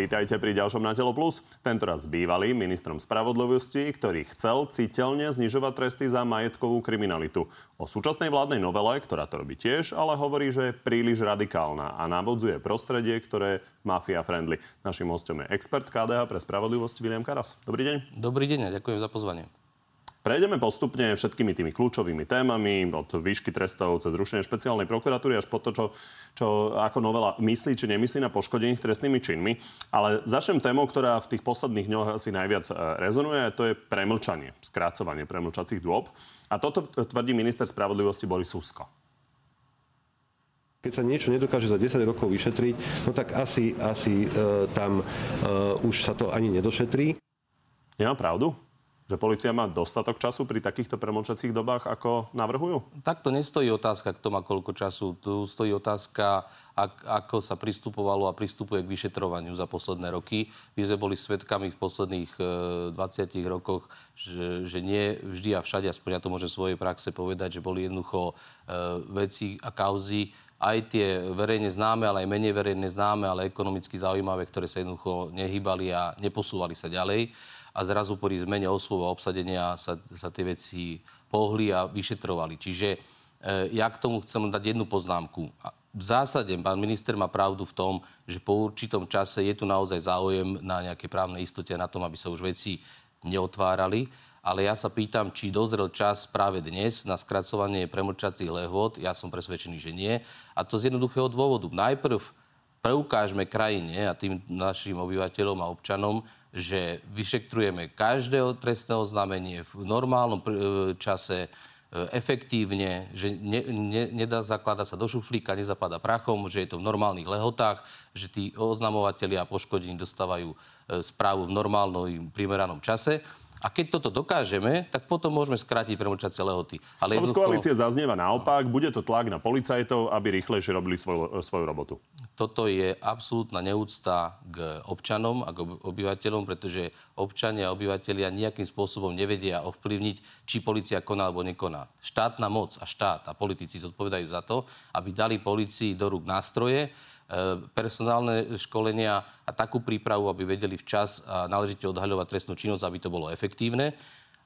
Vítajte pri ďalšom Na telo plus. Tentoraz s bývalým ministrom spravodlivosti, ktorý chcel citeľne znižovať tresty za majetkovú kriminalitu. O súčasnej vládnej novele, ktorá to robí tiež, ale hovorí, že je príliš radikálna a navodzuje prostredie, ktoré mafia friendly. Našim hostom je expert KDH pre spravodlivosť William Karas. Dobrý deň. Dobrý deň a ďakujem za pozvanie. Prejdeme postupne všetkými tými kľúčovými témami, od výšky trestov cez zrušenie špeciálnej prokuratúry až po to, čo, čo ako novela myslí či nemyslí na poškodených trestnými činmi. Ale začnem témou, ktorá v tých posledných dňoch asi najviac e, rezonuje, a to je premlčanie, skrácovanie premlčacích dôb. A toto tvrdí minister spravodlivosti Boris Susko. Keď sa niečo nedokáže za 10 rokov vyšetriť, no tak asi, asi e, tam e, už sa to ani nedošetrí. Mám pravdu? Že policia má dostatok času pri takýchto premlčacích dobách, ako navrhujú? Takto nestojí otázka, kto má koľko času. Tu stojí otázka, ak, ako sa pristupovalo a pristupuje k vyšetrovaniu za posledné roky. My sme boli svedkami v posledných e, 20 rokoch, že, že nie vždy a všade, aspoň ja to môžem svojej praxe povedať, že boli jednoducho e, veci a kauzy, aj tie verejne známe, ale aj menej verejne známe, ale ekonomicky zaujímavé, ktoré sa jednoducho nehýbali a neposúvali sa ďalej a zrazu pri zmene osôb a obsadenia sa, sa tie veci pohli a vyšetrovali. Čiže e, ja k tomu chcem dať jednu poznámku. V zásade pán minister má pravdu v tom, že po určitom čase je tu naozaj záujem na nejaké právne istote na tom, aby sa už veci neotvárali. Ale ja sa pýtam, či dozrel čas práve dnes na skracovanie premlčacích lehôd. Ja som presvedčený, že nie. A to z jednoduchého dôvodu. Najprv preukážme krajine a tým našim obyvateľom a občanom, že vyšetrujeme každé trestné oznámenie v normálnom e, čase, e, efektívne, že ne, ne, nedá zakladať sa do šuflíka, nezapada prachom, že je to v normálnych lehotách, že tí oznamovateľia a poškodení dostávajú e, správu v normálnom primeranom čase. A keď toto dokážeme, tak potom môžeme skrátiť premlčacie lehoty. Ale jednoducho... z koalície zaznieva naopak, bude to tlak na policajtov, aby rýchlejšie robili svoju, svoju robotu. Toto je absolútna neúcta k občanom a k obyvateľom, pretože občania a obyvateľia nejakým spôsobom nevedia ovplyvniť, či policia koná alebo nekoná. Štátna moc a štát a politici zodpovedajú za to, aby dali policii do rúk nástroje, personálne školenia a takú prípravu, aby vedeli včas a náležite odhaľovať trestnú činnosť, aby to bolo efektívne.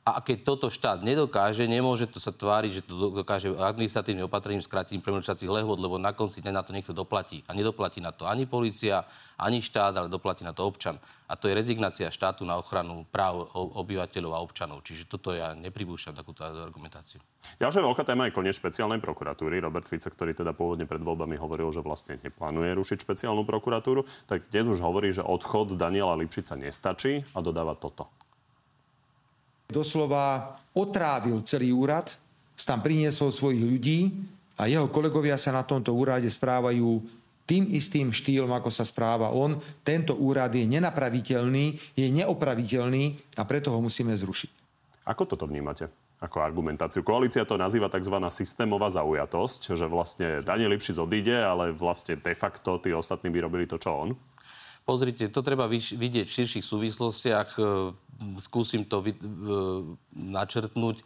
A keď toto štát nedokáže, nemôže to sa tváriť, že to dokáže administratívnym opatrením skrátiť premlčacích lehôd, lebo na konci dňa na to niekto doplatí. A nedoplatí na to ani policia, ani štát, ale doplatí na to občan. A to je rezignácia štátu na ochranu práv obyvateľov a občanov. Čiže toto ja nepribúšam takúto argumentáciu. Ďalšia veľká téma je koniec špeciálnej prokuratúry. Robert Fico, ktorý teda pôvodne pred voľbami hovoril, že vlastne neplánuje rušiť špeciálnu prokuratúru, tak dnes už hovorí, že odchod Daniela Lipšica nestačí a dodáva toto. Doslova otrávil celý úrad, tam priniesol svojich ľudí a jeho kolegovia sa na tomto úrade správajú tým istým štýlom, ako sa správa on. Tento úrad je nenapraviteľný, je neopraviteľný a preto ho musíme zrušiť. Ako toto vnímate? ako argumentáciu. Koalícia to nazýva tzv. systémová zaujatosť, že vlastne Daniel Lipšic odíde, ale vlastne de facto tí ostatní by robili to, čo on. Pozrite, to treba vidieť v širších súvislostiach. Skúsim to vy, načrtnúť. E,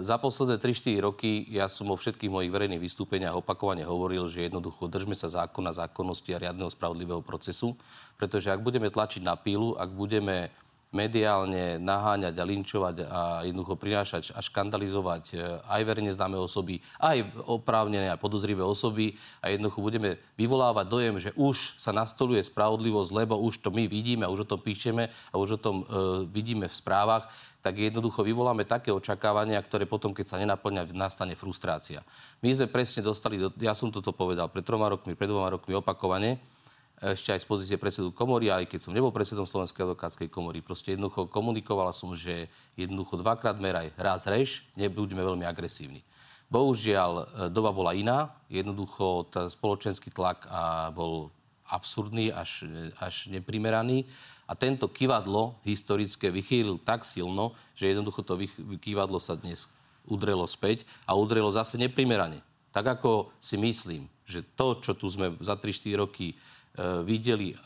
za posledné 3-4 roky ja som vo všetkých mojich verejných vystúpeniach opakovane hovoril, že jednoducho držme sa zákona, zákonnosti a riadneho spravodlivého procesu, pretože ak budeme tlačiť na pílu, ak budeme mediálne naháňať a linčovať a jednoducho prinášať a škandalizovať e, aj verejne známe osoby, aj oprávnené a podozrivé osoby. A jednoducho budeme vyvolávať dojem, že už sa nastoluje spravodlivosť, lebo už to my vidíme a už o tom píšeme a už o tom e, vidíme v správach, tak jednoducho vyvoláme také očakávania, ktoré potom, keď sa nenaplňa, nastane frustrácia. My sme presne dostali, do, ja som toto povedal pred troma rokmi, pred dvoma rokmi opakovane, ešte aj z pozície predsedu komory, aj keď som nebol predsedom Slovenskej advokátskej komory. Proste jednoducho komunikovala som, že jednoducho dvakrát meraj, raz reš, nebudeme veľmi agresívni. Bohužiaľ, e, doba bola iná. Jednoducho, tá spoločenský tlak a bol absurdný, až, až neprimeraný. A tento kývadlo historické vychýlil tak silno, že jednoducho to kývadlo sa dnes udrelo späť a udrelo zase neprimerane. Tak ako si myslím, že to, čo tu sme za 3-4 roky videli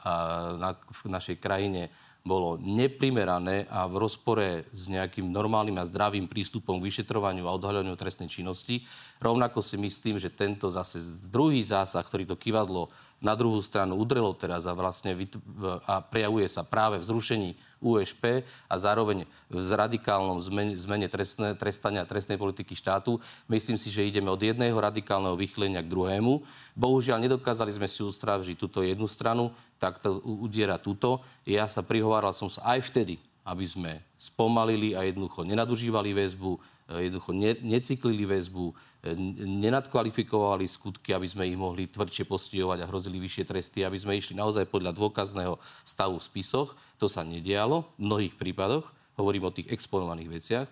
na, v našej krajine, bolo neprimerané a v rozpore s nejakým normálnym a zdravým prístupom k vyšetrovaniu a odhaľovaniu trestnej činnosti. Rovnako si myslím, že tento zase druhý zásah, ktorý to kývadlo na druhú stranu udrelo teraz a vlastne a prejavuje sa práve v zrušení USP a zároveň v radikálnom zmene, zmene trestne, trestania trestnej politiky štátu. Myslím si, že ideme od jedného radikálneho vychylenia k druhému. Bohužiaľ, nedokázali sme si ustrážiť túto jednu stranu, tak to udiera túto. Ja sa prihováral som sa aj vtedy, aby sme spomalili a jednoducho nenadužívali väzbu, jednoducho ne, necyklili väzbu, nenadkvalifikovali skutky, aby sme ich mohli tvrdšie postihovať a hrozili vyššie tresty, aby sme išli naozaj podľa dôkazného stavu v spisoch. To sa nedialo v mnohých prípadoch. Hovorím o tých exponovaných veciach.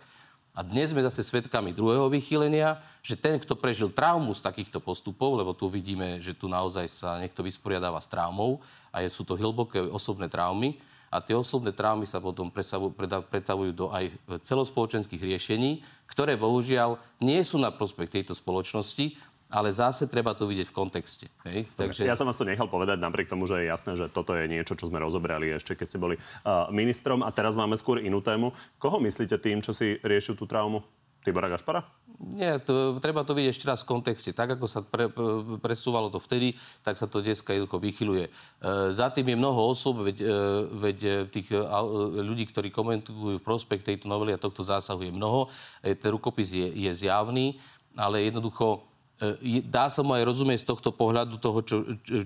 A dnes sme zase svedkami druhého vychýlenia, že ten, kto prežil traumu z takýchto postupov, lebo tu vidíme, že tu naozaj sa niekto vysporiadáva s traumou a sú to hlboké osobné traumy, a tie osobné traumy sa potom pretavujú do aj celospoločenských riešení, ktoré bohužiaľ nie sú na prospech tejto spoločnosti, ale zase treba to vidieť v kontexte. Hej? Takže... Ja som vás to nechal povedať, napriek tomu, že je jasné, že toto je niečo, čo sme rozobrali ešte, keď ste boli uh, ministrom. A teraz máme skôr inú tému. Koho myslíte tým, čo si riešil tú traumu? Tibora Gašpara? Nie, to, treba to vidieť ešte raz v kontexte. Tak, ako sa pre, presúvalo to vtedy, tak sa to dneska jednoducho vychyluje. E, za tým je mnoho osob, veď, e, veď e, tých e, ľudí, ktorí komentujú v prospekt tejto novely a tohto zásahu je mnoho. E, ten rukopis je, je zjavný, ale jednoducho e, dá sa mu aj rozumieť z tohto pohľadu toho, čo,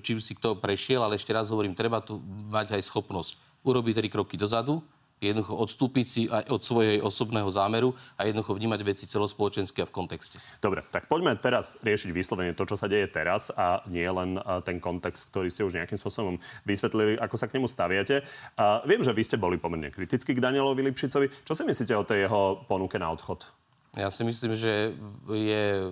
čím si kto prešiel, ale ešte raz hovorím, treba tu mať aj schopnosť urobiť tri kroky dozadu, jednoducho odstúpiť si aj od svojej osobného zámeru a jednoducho vnímať veci celospoločensky a v kontexte. Dobre, tak poďme teraz riešiť vyslovene to, čo sa deje teraz a nie len ten kontext, ktorý ste už nejakým spôsobom vysvetlili, ako sa k nemu staviate. A viem, že vy ste boli pomerne kritickí k Danielovi Lipšicovi. Čo si myslíte o tej jeho ponuke na odchod? Ja si myslím, že je e,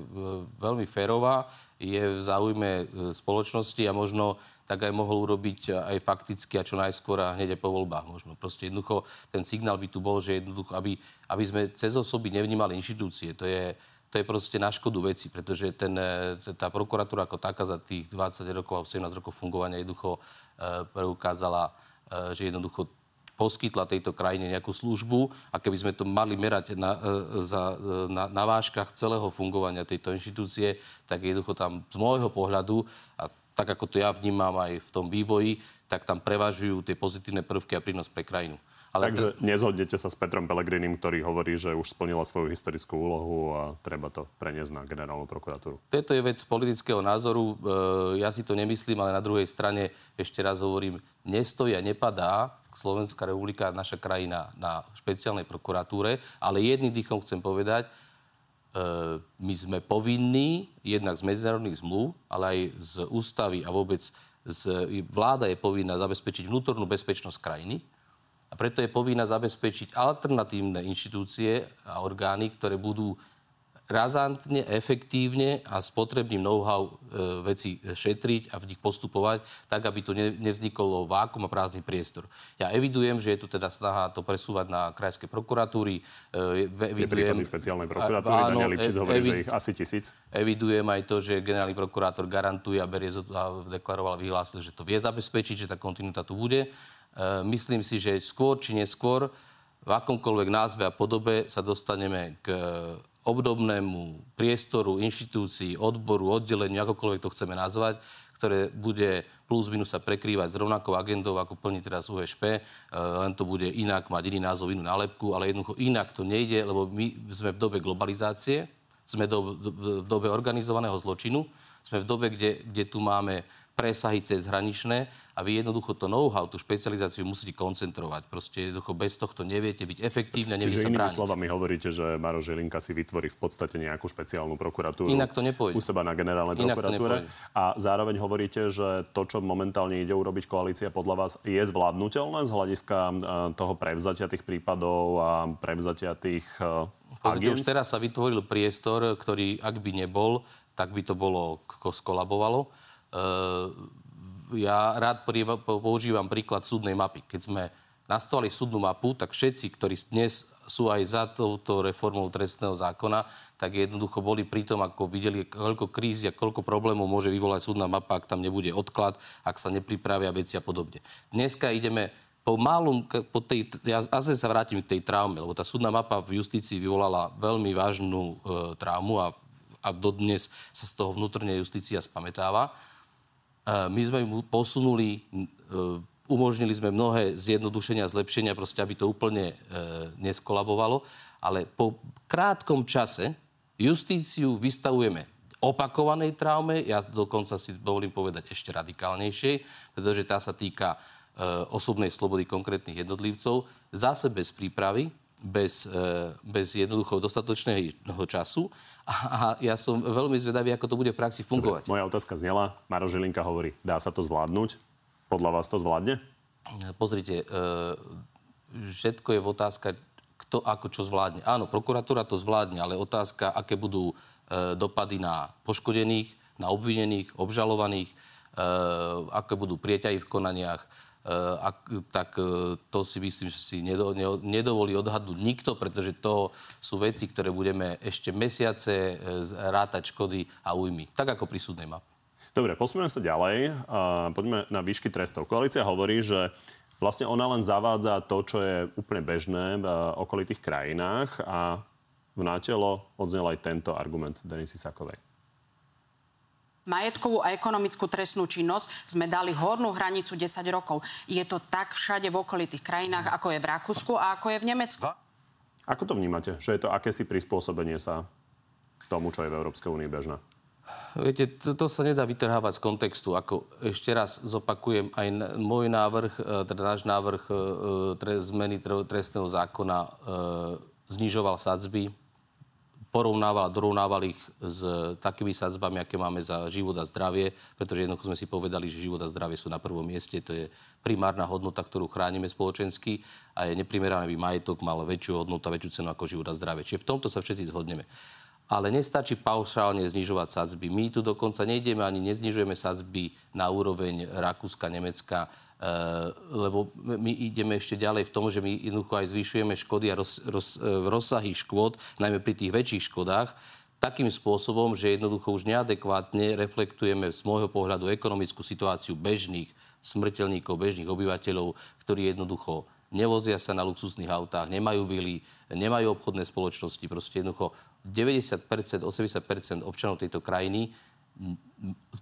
veľmi férová, je v záujme e, spoločnosti a možno tak aj mohol urobiť aj fakticky a čo najskôr a hneď po voľbách. Možno proste jednoducho ten signál by tu bol, že jednoducho, aby, aby sme cez osoby nevnímali inštitúcie. To je, to je proste na škodu veci, pretože ten, tá prokuratúra ako taká za tých 20 rokov a 18 rokov fungovania jednoducho e, preukázala, e, že jednoducho poskytla tejto krajine nejakú službu a keby sme to mali merať na, e, za, na, na váškach celého fungovania tejto inštitúcie, tak jednoducho tam z môjho pohľadu, a tak ako to ja vnímam aj v tom vývoji, tak tam prevažujú tie pozitívne prvky a prínos pre krajinu. Ale Takže to... nezhodnete sa s Petrom Pelegrinim, ktorý hovorí, že už splnila svoju historickú úlohu a treba to preniesť na generálnu prokuratúru. Toto je vec politického názoru. E, ja si to nemyslím, ale na druhej strane, ešte raz hovorím, nestojí a nepadá Slovenská republika, naša krajina na špeciálnej prokuratúre, ale jedným dýchom chcem povedať, my sme povinní jednak z medzinárodných zmluv, ale aj z ústavy a vôbec z, vláda je povinná zabezpečiť vnútornú bezpečnosť krajiny. A preto je povinná zabezpečiť alternatívne inštitúcie a orgány, ktoré budú razantne, efektívne a s potrebným know-how e, veci šetriť a v nich postupovať, tak, aby tu ne, nevzniklo vákum a prázdny priestor. Ja evidujem, že je tu teda snaha to presúvať na krajské prokuratúry. E, evidujem... Je špeciálnej prokuratúry, áno, Daniel Lipšic hovorí, evi, že ich asi tisíc. Evidujem aj to, že generálny prokurátor garantuje a berie a deklaroval, vyhlásil, že to vie zabezpečiť, že tá kontinuita tu bude. E, myslím si, že skôr či neskôr v akomkoľvek názve a podobe sa dostaneme k obdobnému priestoru, inštitúcii, odboru, oddeleniu, akokoľvek to chceme nazvať, ktoré bude plus minus sa prekrývať s rovnakou agendou, ako plní teraz USP, e, len to bude inak, mať iný názov, inú nálepku, ale jednoducho inak to nejde, lebo my sme v dobe globalizácie, sme do, v dobe organizovaného zločinu, sme v dobe, kde, kde tu máme presahy cez hraničné a vy jednoducho to know-how, tú špecializáciu musíte koncentrovať. Proste jednoducho bez tohto neviete byť efektívne, neviete Čiže sa inými slovami hovoríte, že Maro Žilinka si vytvorí v podstate nejakú špeciálnu prokuratúru. Inak to nepôjde. U seba na generálnej Inak prokuratúre. A zároveň hovoríte, že to, čo momentálne ide urobiť koalícia, podľa vás je zvládnutelné z hľadiska e, toho prevzatia tých prípadov a prevzatia tých uh, Už teraz sa vytvoril priestor, ktorý, ak by nebol, tak by to bolo skolabovalo ja rád používam príklad súdnej mapy. Keď sme nastavili súdnu mapu, tak všetci, ktorí dnes sú aj za touto reformou trestného zákona, tak jednoducho boli pri tom, ako videli, koľko krízy a koľko problémov môže vyvolať súdna mapa, ak tam nebude odklad, ak sa nepripravia veci a podobne. Dneska ideme po malom, po tej, ja zase sa vrátim k tej traume, lebo tá súdna mapa v justícii vyvolala veľmi vážnu e, traumu a, a dodnes sa z toho vnútorne justícia spametáva. My sme mu posunuli, umožnili sme mnohé zjednodušenia, zlepšenia, proste aby to úplne neskolabovalo, ale po krátkom čase justíciu vystavujeme opakovanej traume, ja dokonca si dovolím povedať ešte radikálnejšej, pretože tá sa týka e, osobnej slobody konkrétnych jednotlivcov, zase bez prípravy, bez, e, bez jednoducho dostatočného času. A, ja som veľmi zvedavý, ako to bude v praxi fungovať. Dobre, moja otázka znela, Maro Žilinka hovorí, dá sa to zvládnuť? Podľa vás to zvládne? Pozrite, e, všetko je v otázka, kto ako čo zvládne. Áno, prokuratúra to zvládne, ale otázka, aké budú E, dopady na poškodených, na obvinených, obžalovaných, aké budú prieťahy v konaniach, e, tak to si myslím, že si nedovolí odhadnúť nikto, pretože to sú veci, ktoré budeme ešte mesiace rátať škody a újmy. Tak ako pri súdnej mape. Dobre, posunieme sa ďalej. Poďme na výšky trestov. Koalícia hovorí, že vlastne ona len zavádza to, čo je úplne bežné v okolitých krajinách a v nátelo odznel aj tento argument Denisy Sakovej. Majetkovú a ekonomickú trestnú činnosť sme dali hornú hranicu 10 rokov. Je to tak všade v okolitých krajinách, ako je v Rakúsku a ako je v Nemecku. Ako to vnímate? Že je to akési prispôsobenie sa tomu, čo je v Európskej únii bežné? Viete, to, to sa nedá vytrhávať z kontextu. Ako ešte raz zopakujem, aj n- môj návrh, e, teda náš návrh e, tre, zmeny trestného zákona e, znižoval sadzby porovnával dorovnával ich s takými sadzbami, aké máme za život a zdravie, pretože jednoducho sme si povedali, že život a zdravie sú na prvom mieste. To je primárna hodnota, ktorú chránime spoločensky a je neprimerané, aby majetok mal väčšiu hodnotu a väčšiu cenu ako život a zdravie. Čiže v tomto sa všetci zhodneme. Ale nestačí paušálne znižovať sadzby. My tu dokonca nejdeme ani neznižujeme sadzby na úroveň Rakúska, Nemecka, lebo my ideme ešte ďalej v tom, že my jednoducho aj zvyšujeme škody a roz, roz, eh, rozsahy škôd, najmä pri tých väčších škodách, takým spôsobom, že jednoducho už neadekvátne reflektujeme z môjho pohľadu ekonomickú situáciu bežných smrteľníkov, bežných obyvateľov, ktorí jednoducho nevozia sa na luxusných autách, nemajú vily, nemajú obchodné spoločnosti. Proste jednoducho 90%, 80% občanov tejto krajiny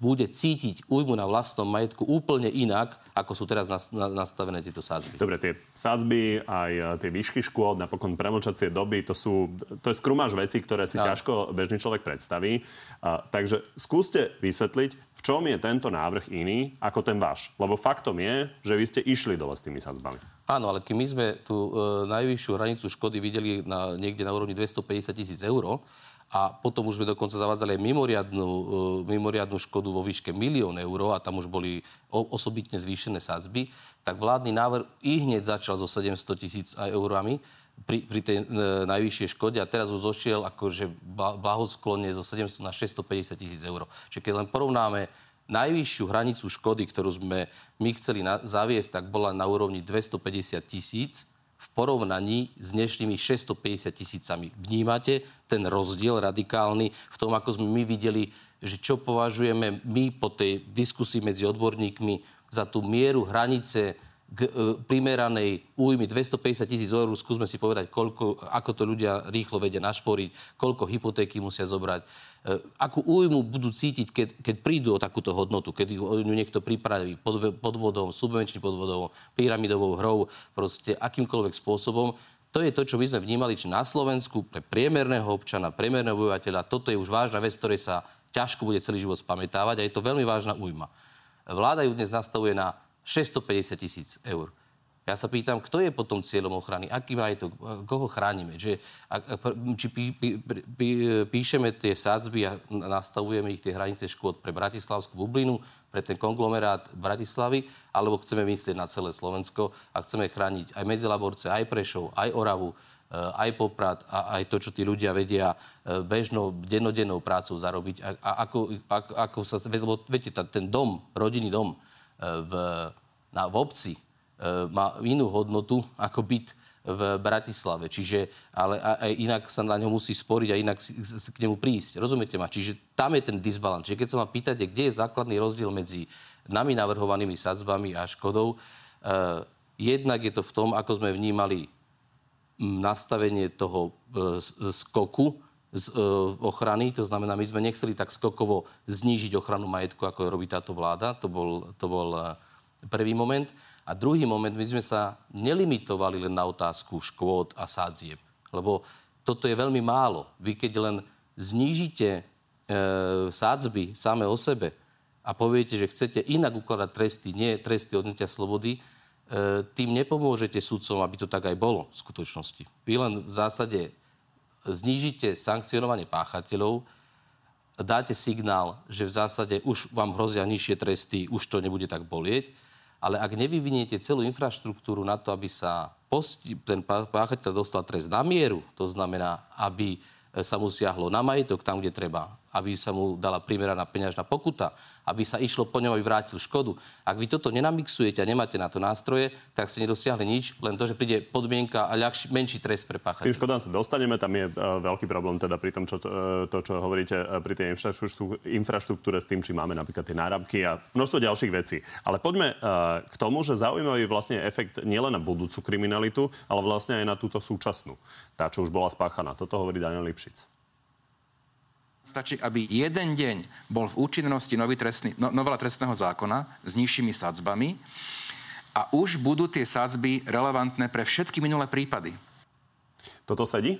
bude cítiť újmu na vlastnom majetku úplne inak, ako sú teraz nastavené tieto sádzby. Dobre, tie sádzby, aj e, tie výšky škôd, napokon premočacie doby, to, sú, to je skrumáž veci, ktoré si ja. ťažko bežný človek predstaví. A, takže skúste vysvetliť, v čom je tento návrh iný ako ten váš. Lebo faktom je, že vy ste išli dole s tými sádzbami. Áno, ale keď my sme tú e, najvyššiu hranicu škody videli na, niekde na úrovni 250 tisíc eur, a potom už sme dokonca zavádzali aj mimoriadnú, uh, mimoriadnú škodu vo výške milión eur a tam už boli osobitne zvýšené sadzby, tak vládny návrh i hneď začal so 700 tisíc eurami pri, pri tej e, najvyššej škode a teraz už zošiel akože blahosklonne zo 700 na 650 tisíc eur. Čiže keď len porovnáme najvyššiu hranicu škody, ktorú sme my chceli na, zaviesť, tak bola na úrovni 250 tisíc v porovnaní s dnešnými 650 tisícami. Vnímate ten rozdiel radikálny v tom, ako sme my videli, že čo považujeme my po tej diskusii medzi odborníkmi za tú mieru hranice k e, primeranej újmy 250 tisíc eur, skúsme si povedať, koľko, ako to ľudia rýchlo vedia našporiť, koľko hypotéky musia zobrať, e, akú újmu budú cítiť, keď, keď prídu o takúto hodnotu, keď ju niekto pripraví pod, subvenčným podvodom, pyramidovou hrou, proste akýmkoľvek spôsobom. To je to, čo my sme vnímali, či na Slovensku pre priemerného občana, priemerného obyvateľa, toto je už vážna vec, ktorej sa ťažko bude celý život spamätávať a je to veľmi vážna újma. Vláda ju dnes nastavuje na 650 tisíc eur. Ja sa pýtam, kto je potom cieľom ochrany? Aký majetok? Koho chránime? Že, či pí, pí, pí, píšeme tie sádzby a nastavujeme ich tie hranice škôd pre Bratislavskú bublinu, pre ten konglomerát Bratislavy, alebo chceme myslieť na celé Slovensko a chceme chrániť aj Medzilaborce, aj Prešov, aj Oravu, e, aj Poprad a aj to, čo tí ľudia vedia e, bežnou, dennodennou prácou zarobiť. A, a ako, ako, ako sa, lebo viete, ten dom, rodinný dom, v, na, v obci e, má inú hodnotu ako byt v Bratislave. Čiže, ale aj inak sa na ňo musí sporiť a inak si k nemu prísť. Rozumiete ma? Čiže tam je ten disbalans. Čiže keď sa ma pýtate, kde je základný rozdiel medzi nami navrhovanými sadzbami a škodou, eh, jednak je to v tom, ako sme vnímali nastavenie toho eh, skoku z e, ochrany, to znamená, my sme nechceli tak skokovo znížiť ochranu majetku, ako robí táto vláda. To bol, to bol e, prvý moment. A druhý moment, my sme sa nelimitovali len na otázku škôd a sádzieb. Lebo toto je veľmi málo. Vy keď len znížite e, sádzby same o sebe a poviete, že chcete inak ukladať tresty, nie tresty odnetia slobody, e, tým nepomôžete sudcom, aby to tak aj bolo v skutočnosti. Vy len v zásade znížite sankcionovanie páchateľov, dáte signál, že v zásade už vám hrozia nižšie tresty, už to nebude tak bolieť, ale ak nevyviniete celú infraštruktúru na to, aby sa posti- ten páchateľ dostal trest na mieru, to znamená, aby sa mu siahlo na majetok tam, kde treba, aby sa mu dala primeraná peňažná pokuta, aby sa išlo po ňom, aby vrátil škodu. Ak vy toto nenamixujete a nemáte na to nástroje, tak ste nedosiahli nič, len to, že príde podmienka a ľahší, menší trest pre páchateľa. Tým škodám sa dostaneme, tam je uh, veľký problém teda pri tom, čo, uh, to, čo hovoríte uh, pri tej infraštruktúre s tým, či máme napríklad tie náramky a množstvo ďalších vecí. Ale poďme uh, k tomu, že zaujímavý vlastne efekt nielen na budúcu kriminalitu, ale vlastne aj na túto súčasnú. Tá, čo už bola spáchaná. Toto hovorí Daniel Lipšic. Stačí, aby jeden deň bol v účinnosti nový trestný, no, novela trestného zákona s nižšími sadzbami a už budú tie sadzby relevantné pre všetky minulé prípady. Toto sedí?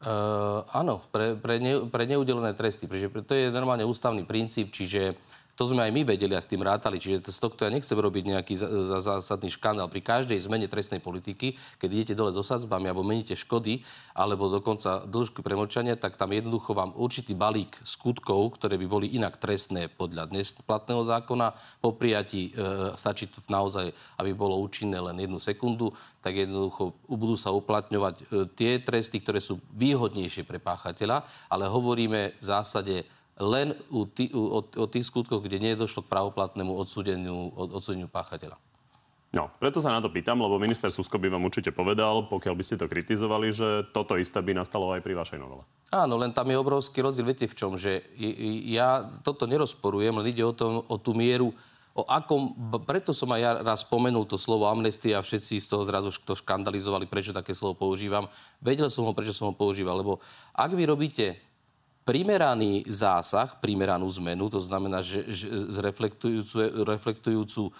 Uh, áno, pre, pre, ne, pre neudelené tresty, pretože to je normálne ústavný princíp, čiže to sme aj my vedeli a s tým rátali. Čiže z tohto ja nechcem robiť nejaký zásadný škandál. Pri každej zmene trestnej politiky, keď idete dole so sadzbami alebo meníte škody, alebo dokonca dĺžku premlčania, tak tam jednoducho vám určitý balík skutkov, ktoré by boli inak trestné podľa dnes platného zákona, po prijatí e, stačí naozaj, aby bolo účinné len jednu sekundu, tak jednoducho budú sa uplatňovať e, tie tresty, ktoré sú výhodnejšie pre páchateľa, ale hovoríme v zásade len u tý, u, o, o tých skutkoch, kde nie došlo k pravoplatnému odsúdeniu, odsúdeniu páchateľa. No, preto sa na to pýtam, lebo minister Susko by vám určite povedal, pokiaľ by ste to kritizovali, že toto isté by nastalo aj pri vašej novele. Áno, len tam je obrovský rozdiel. Viete v čom? Že ja toto nerozporujem, len ide o, tom, o tú mieru, o akom, preto som aj ja raz spomenul to slovo amnestia a všetci z toho zrazu to škandalizovali, prečo také slovo používam. Vedel som ho, prečo som ho používal, lebo ak vy robíte primeraný zásah, primeranú zmenu, to znamená, že, že reflektujúcu, reflektujúcu e,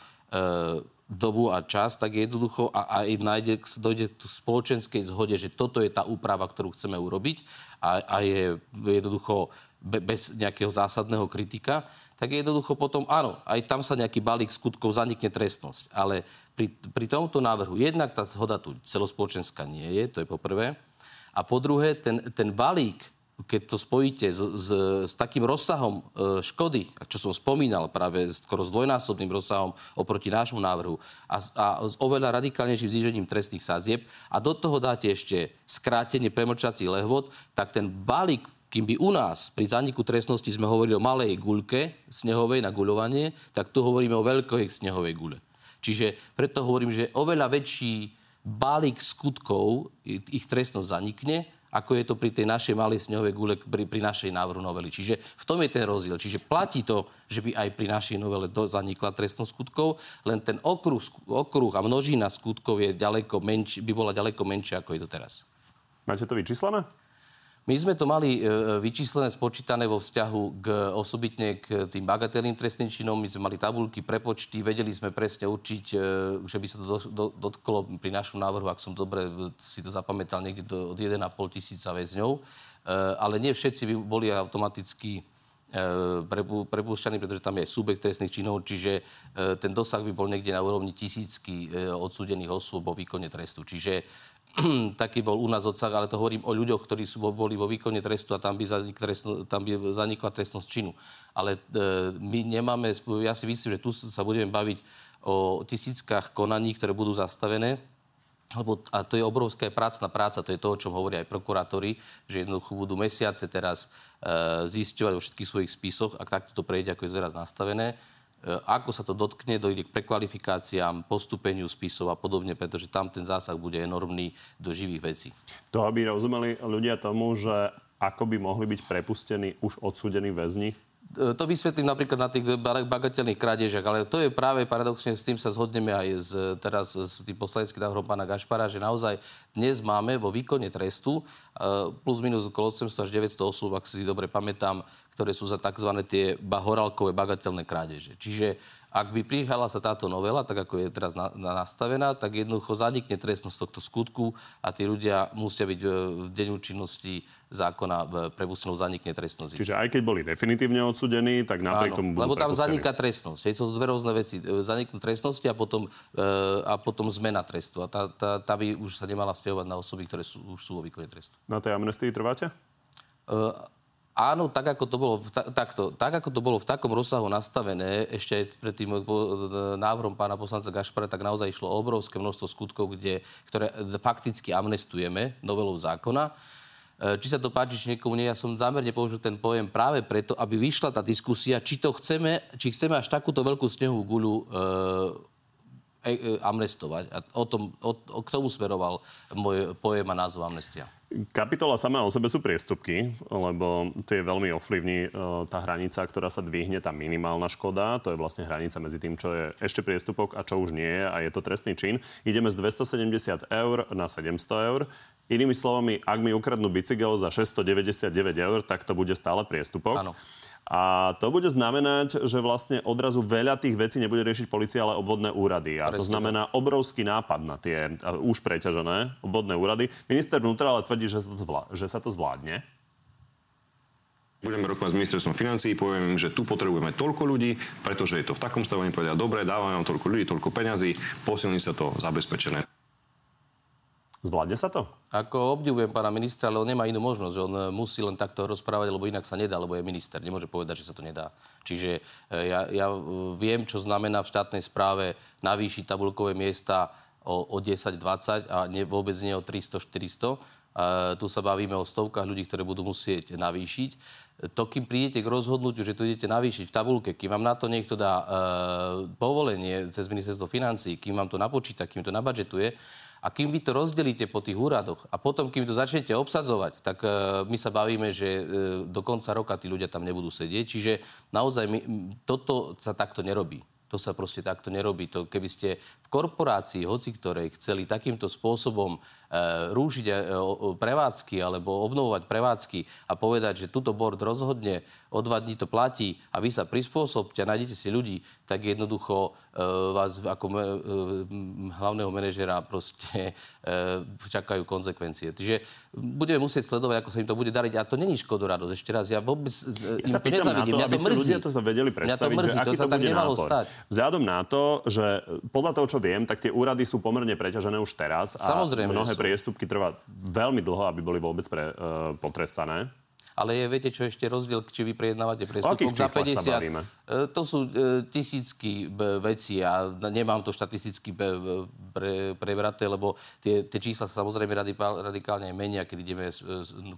dobu a čas, tak jednoducho a, a nájde, dojde k spoločenskej zhode, že toto je tá úprava, ktorú chceme urobiť a, a je jednoducho be, bez nejakého zásadného kritika, tak jednoducho potom, áno, aj tam sa nejaký balík skutkov zanikne trestnosť. Ale pri, pri tomto návrhu jednak tá zhoda tu celospoločenská nie je, to je po prvé. A po druhé, ten, ten balík keď to spojíte s, s, s takým rozsahom e, škody, čo som spomínal, práve skoro s dvojnásobným rozsahom oproti nášmu návrhu a, a s oveľa radikálnejším znížením trestných sadzieb a do toho dáte ešte skrátenie premlčacích lehvod, tak ten balík kým by u nás pri zániku trestnosti sme hovorili o malej guľke snehovej na guľovanie, tak tu hovoríme o veľkej snehovej guľe. Čiže preto hovorím, že oveľa väčší balík skutkov, ich trestnosť zanikne ako je to pri tej našej malej snehovej gule, pri, pri našej návrhu novely. Čiže v tom je ten rozdiel. Čiže platí to, že by aj pri našej novele do, zanikla trestnosť skutkov, len ten okruh, okruh a množina skutkov je ďaleko menč, by bola ďaleko menšia, ako je to teraz. Máte to vyčíslené? My sme to mali e, vyčíslené, spočítané vo vzťahu k osobitne k tým bagatelným trestným činom. My sme mali tabulky, prepočty, vedeli sme presne určiť, e, že by sa to do, do, dotklo pri našom návrhu, ak som dobre si to zapamätal, niekde do, od 1,5 tisíca väzňov. E, ale nie všetci by boli automaticky prepúšťaní, pretože tam je aj súbek trestných činov, čiže ten dosah by bol niekde na úrovni tisícky odsúdených osôb o výkone trestu. Čiže taký bol u nás odsah, ale to hovorím o ľuďoch, ktorí sú, boli vo výkone trestu a tam by, zanik, trestno, tam by zanikla trestnosť činu. Ale e, my nemáme, ja si myslím, že tu sa budeme baviť o tisíckach konaní, ktoré budú zastavené. Lebo, a to je obrovská prácna práca, to je to, o čom hovoria aj prokurátori, že jednoducho budú mesiace teraz e, zisťovať o všetkých svojich spisoch, ak takto to prejde, ako je to teraz nastavené ako sa to dotkne, dojde k prekvalifikáciám, postupeniu spisov a podobne, pretože tam ten zásah bude enormný do živých vecí. To, aby rozumeli ľudia tomu, že ako by mohli byť prepustení už odsúdení väzni E, to vysvetlím napríklad na tých bagatelných krádežach, ale to je práve paradoxne, s tým sa zhodneme aj z, teraz s tým poslaneckým návrhom pána Gašpara, že naozaj dnes máme vo výkone trestu e, plus minus okolo 800 až 900 osôb, ak si dobre pamätám, ktoré sú za tzv. tie horálkové bagatelné krádeže. Čiže ak by prihala sa táto novela, tak ako je teraz na, na nastavená, tak jednoducho zanikne trestnosť tohto skutku a tí ľudia musia byť v deň účinnosti zákona prepustenou zanikne trestnosť. Čiže aj keď boli definitívne odsudení, tak napriek Áno, tomu budú Lebo tam prepustení. zaniká trestnosť. To sú dve rôzne veci. E, zaniknú trestnosti a potom, e, a potom zmena trestu. A tá, tá, tá by už sa nemala stiahovať na osoby, ktoré sú, už sú vo výkone trestu. Na tej amnestii trváte? Uh, áno, tak ako, to bolo, takto, tak ako to bolo v takom rozsahu nastavené, ešte aj pred tým eh, návrhom pána poslanca Gašpara, tak naozaj išlo obrovské množstvo skutkov, kde, ktoré fakticky amnestujeme novelou zákona. Eh, či sa to páči, či niekomu nie, ja som zámerne použil ten pojem práve preto, aby vyšla tá diskusia, či to chceme, či chceme až takúto veľkú snehovú guľu e, amnestovať. A o tom, o, o, k tomu smeroval môj pojem a názov amnestia. Kapitola sama o sebe sú priestupky, lebo to je veľmi ovplyvní e, tá hranica, ktorá sa dvihne, tá minimálna škoda. To je vlastne hranica medzi tým, čo je ešte priestupok a čo už nie a je to trestný čin. Ideme z 270 eur na 700 eur. Inými slovami, ak mi ukradnú bicykel za 699 eur, tak to bude stále priestupok. Áno. A to bude znamenať, že vlastne odrazu veľa tých vecí nebude riešiť policia, ale obvodné úrady. A to znamená obrovský nápad na tie už preťažené obvodné úrady. Minister vnútra ale tvrdí, že, to zvlá- že sa to zvládne. Budeme rokovať s ministerstvom financií, poviem im, že tu potrebujeme toľko ľudí, pretože je to v takom stave, oni povedia, dobre, dávame vám toľko ľudí, toľko peňazí, posilní sa to zabezpečené. Zvládne sa to? Ako obdivujem pána ministra, ale on nemá inú možnosť. On e, musí len takto rozprávať, lebo inak sa nedá, lebo je minister. Nemôže povedať, že sa to nedá. Čiže e, ja, ja e, viem, čo znamená v štátnej správe navýšiť tabulkové miesta o, o 10-20 a ne, vôbec nie o 300-400. A tu sa bavíme o stovkách ľudí, ktoré budú musieť navýšiť. To, kým prídete k rozhodnutiu, že to idete navýšiť v tabulke, kým vám na to niekto dá e, povolenie cez ministerstvo financí, kým vám to napočíta, kým to nabadžetuje, a kým vy to rozdelíte po tých úradoch a potom, kým to začnete obsadzovať, tak uh, my sa bavíme, že uh, do konca roka tí ľudia tam nebudú sedieť. Čiže naozaj my, toto sa takto nerobí. To sa proste takto nerobí. To, keby ste v korporácii, hoci ktorej, chceli takýmto spôsobom E, rúžiť e, prevádzky alebo obnovovať prevádzky a povedať, že túto board rozhodne, o dva dní to platí a vy sa prispôsobte a nájdete si ľudí, tak jednoducho e, vás ako hlavného manažera proste čakajú konsekvencie. Čiže budeme musieť sledovať, ako sa im to bude dariť. A to není škodoradosť. Ešte raz, ja vôbec ja sa to nezavidím. Mňa to mrzí. ľudia to sa vedeli predstaviť, Mňa to mrzí, že aký to, to bude nápor. Stať. Vzhľadom na to, že podľa toho, čo viem, tak tie úrady sú pomerne preťažené už teraz. Samozrejme, a mnohé priestupky trvá veľmi dlho, aby boli vôbec pre, uh, potrestané. Ale je, viete, čo ešte rozdiel, či vy prejednávate priestupok za 50? Sa bavíme? E, to sú e, tisícky veci a nemám to štatisticky pre, prebraté, lebo tie, tie čísla sa samozrejme radikálne menia, keď ideme